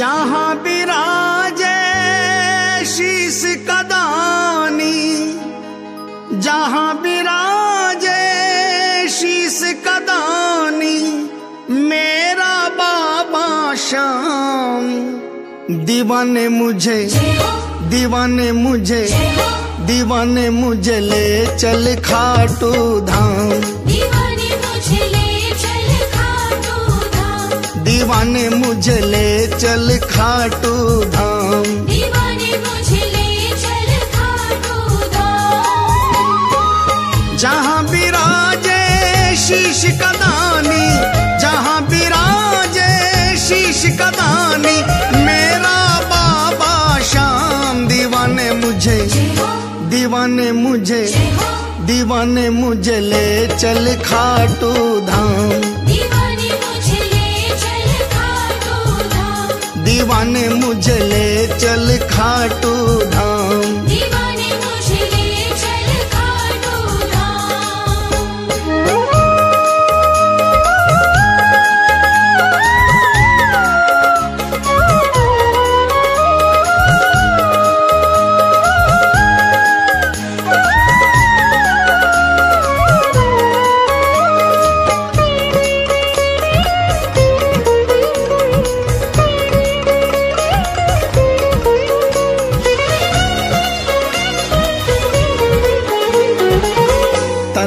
जहाँ विराजे शीस कदानी जहाँ विराजे शीस कदानी मेरा बाबा श्याम, दीवाने मुझे दीवाने मुझे दीवाने मुझे ले चल खाटू धाम। दीवाने मुझे ले चल खाटू धाम। दीवाने मुझे ले चल खाटू धाम। जहाँ विराजे शीश कदानी जहाँ विराजे शीश कदानी मेरा बाबा शाम दीवाने मुझे दीवाने मुझे दीवाने मुझे ले चल खाटू धाम।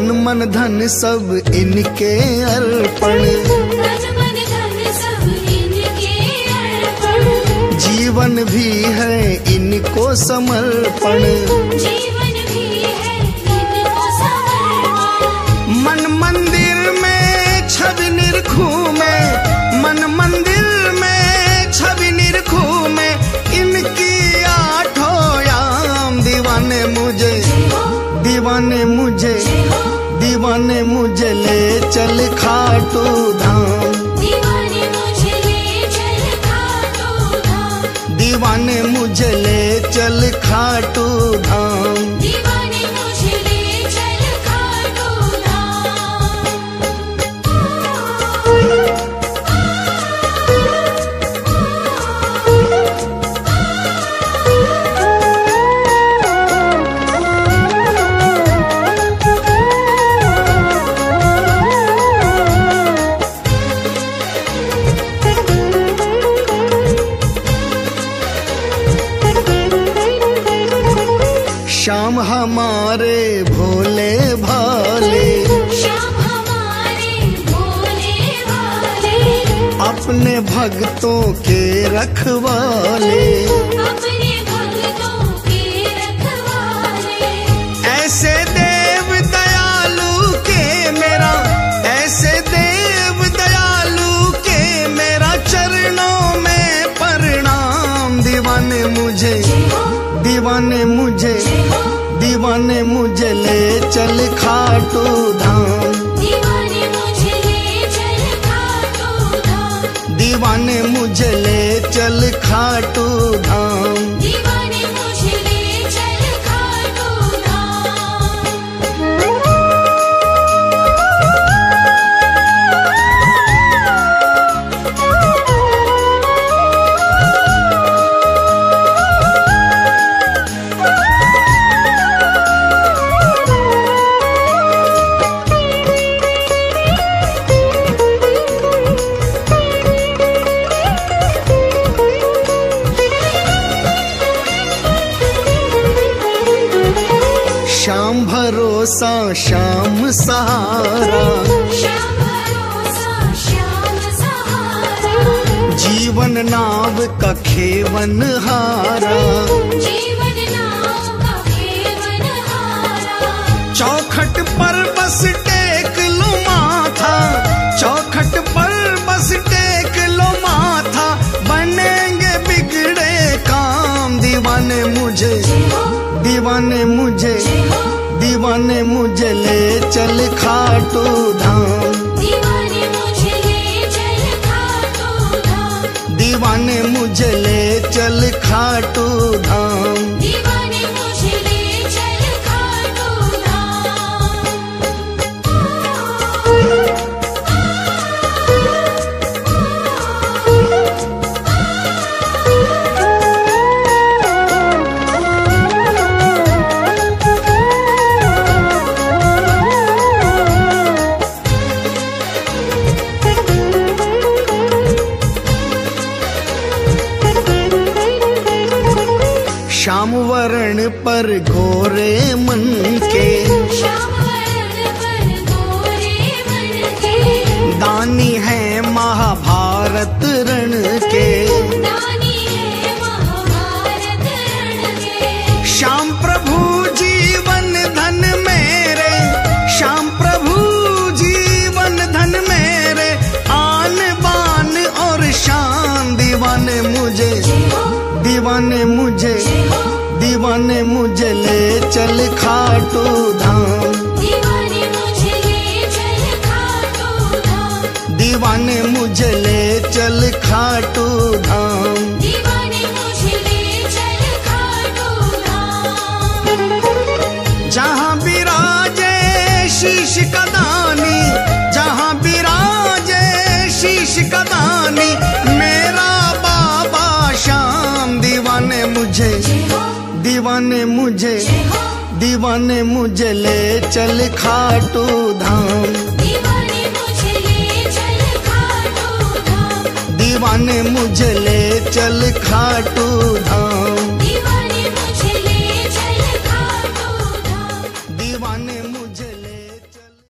तन मन धन सब इनके अर्पण। जीवन भी है इनको समर्पण। मन मंदिर में छवि निरखू में दीवाने हमारे भोले भाले। श्याम हमारे भोले वाले अपने भक्तों के रखवाले। अपने भक्तों के रखवाले। ऐसे देव दयालु के मेरा ऐसे देव दयालु के मेरा चरणों में प्रणाम। दीवाने मुझे दीवाने मुझे। दीवाने मुझे ले चल खाटू धाम। दीवाने मुझे ले चल खाटू धाम। भरोसा श्याम सहारा। जीवन नाव का खेवन हारा। चौखट पर बस टेक लो माथा। चौखट पर बस टेक लो माथा। बनेंगे बिगड़े काम। दीवाने मुझे दीवाने मुझे। दीवाने मुझे ले चल खाटू धाम। दीवाने मुझे ले चल खाटू धाम। दीवाने मुझे ले चल खाटू धाम। पर घोरे मन के। दानी दीवाने मुझे ले चल खाटू धाम। दीवाने मुझे ले चल खाटू धाम। दीवाने मुझे दीवाने मुझे ले चल खाटू धाम। दीवाने मुझे ले चल खाटू धाम। दीवाने मुझे ले चल खाटू धाम।